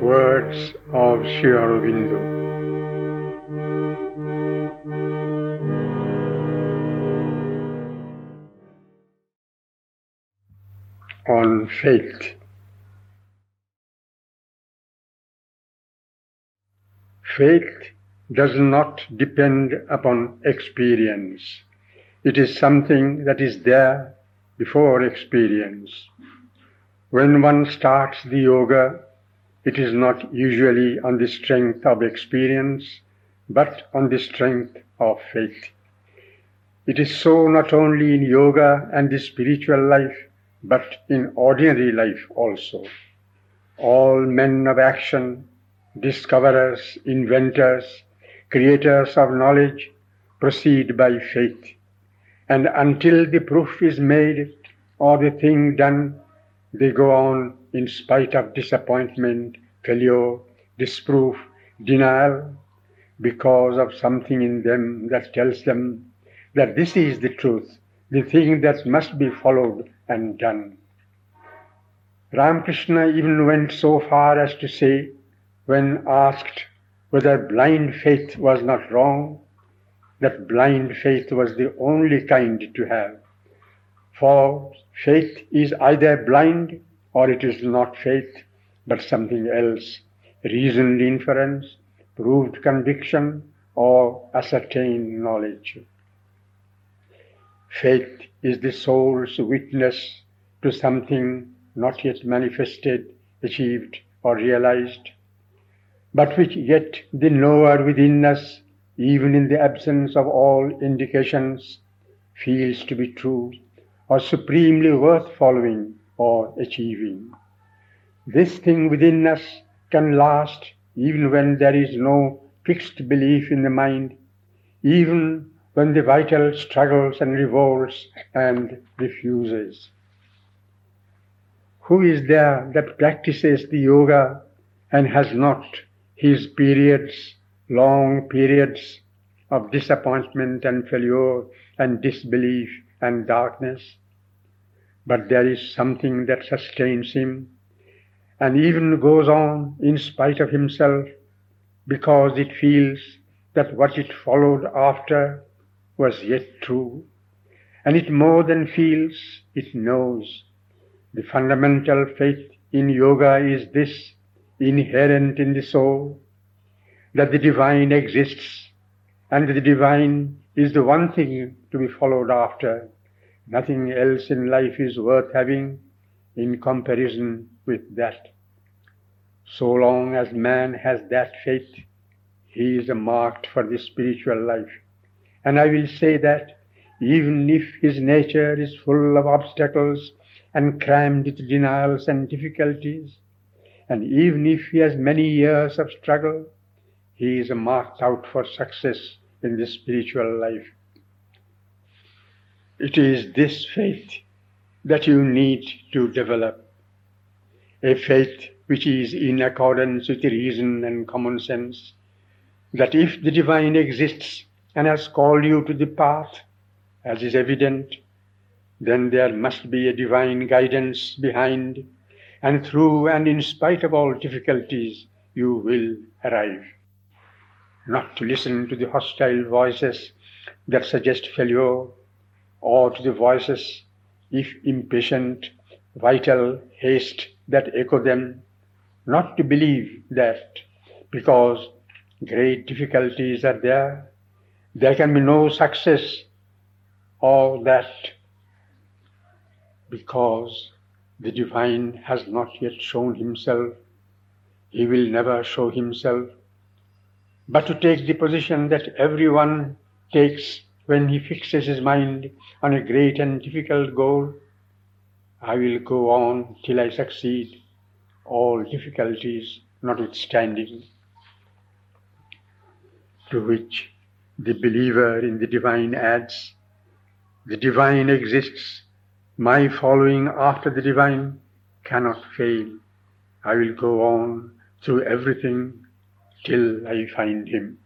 Words of Sri Aurobindo. On faith. Faith does not depend upon experience. It is something that is there before experience. When one starts the yoga, it is not usually on the strength of experience, but on the strength of faith. It is so not only in yoga and the spiritual life, but in ordinary life also. All men of action, discoverers, inventors, creators of knowledge proceed by faith. And until the proof is made or the thing done, they go on in spite of disappointment, failure, disproof, denial, because of something in them that tells them that this is the truth, the thing that must be followed and done. Ramakrishna even went so far as to say, when asked whether blind faith was not wrong, that blind faith was the only kind to have. For faith is either blind or it is not faith, but something else, reasoned inference, proved conviction, or ascertained knowledge. Faith is the soul's witness to something not yet manifested, achieved, or realized, but which yet the knower within us, even in the absence of all indications, feels to be true or supremely worth following or achieving. This thing within us can last even when there is no fixed belief in the mind, even when the vital struggles and revolts and refuses. Who is there that practices the yoga and has not his periods, long periods of disappointment and failure and disbelief and darkness? But there is something that sustains him and even goes on in spite of himself because it feels that what it followed after was yet true. And it more than feels, it knows. The fundamental faith in yoga is this, inherent in the soul, that the divine exists and the divine is the one thing to be followed after. Nothing else in life is worth having in comparison with that. So long as man has that faith, he is marked for the spiritual life. And I will say that even if his nature is full of obstacles and crammed with denials and difficulties, and even if he has many years of struggle, he is marked out for success in the spiritual life. It is this faith that you need to develop. A faith which is in accordance with reason and common sense. That if the divine exists and has called you to the path, as is evident, then there must be a divine guidance behind, and through and in spite of all difficulties, you will arrive. Not to listen to the hostile voices that suggest failure or to the voices, if impatient, vital haste that echo them, not to believe that because great difficulties are there, there can be no success, or that because the divine has not yet shown himself, he will never show himself, but to take the position that everyone takes when he fixes his mind on a great and difficult goal, I will go on till I succeed, all difficulties notwithstanding. To which the believer in the divine adds, the divine exists, my following after the divine cannot fail. I will go on through everything till I find him.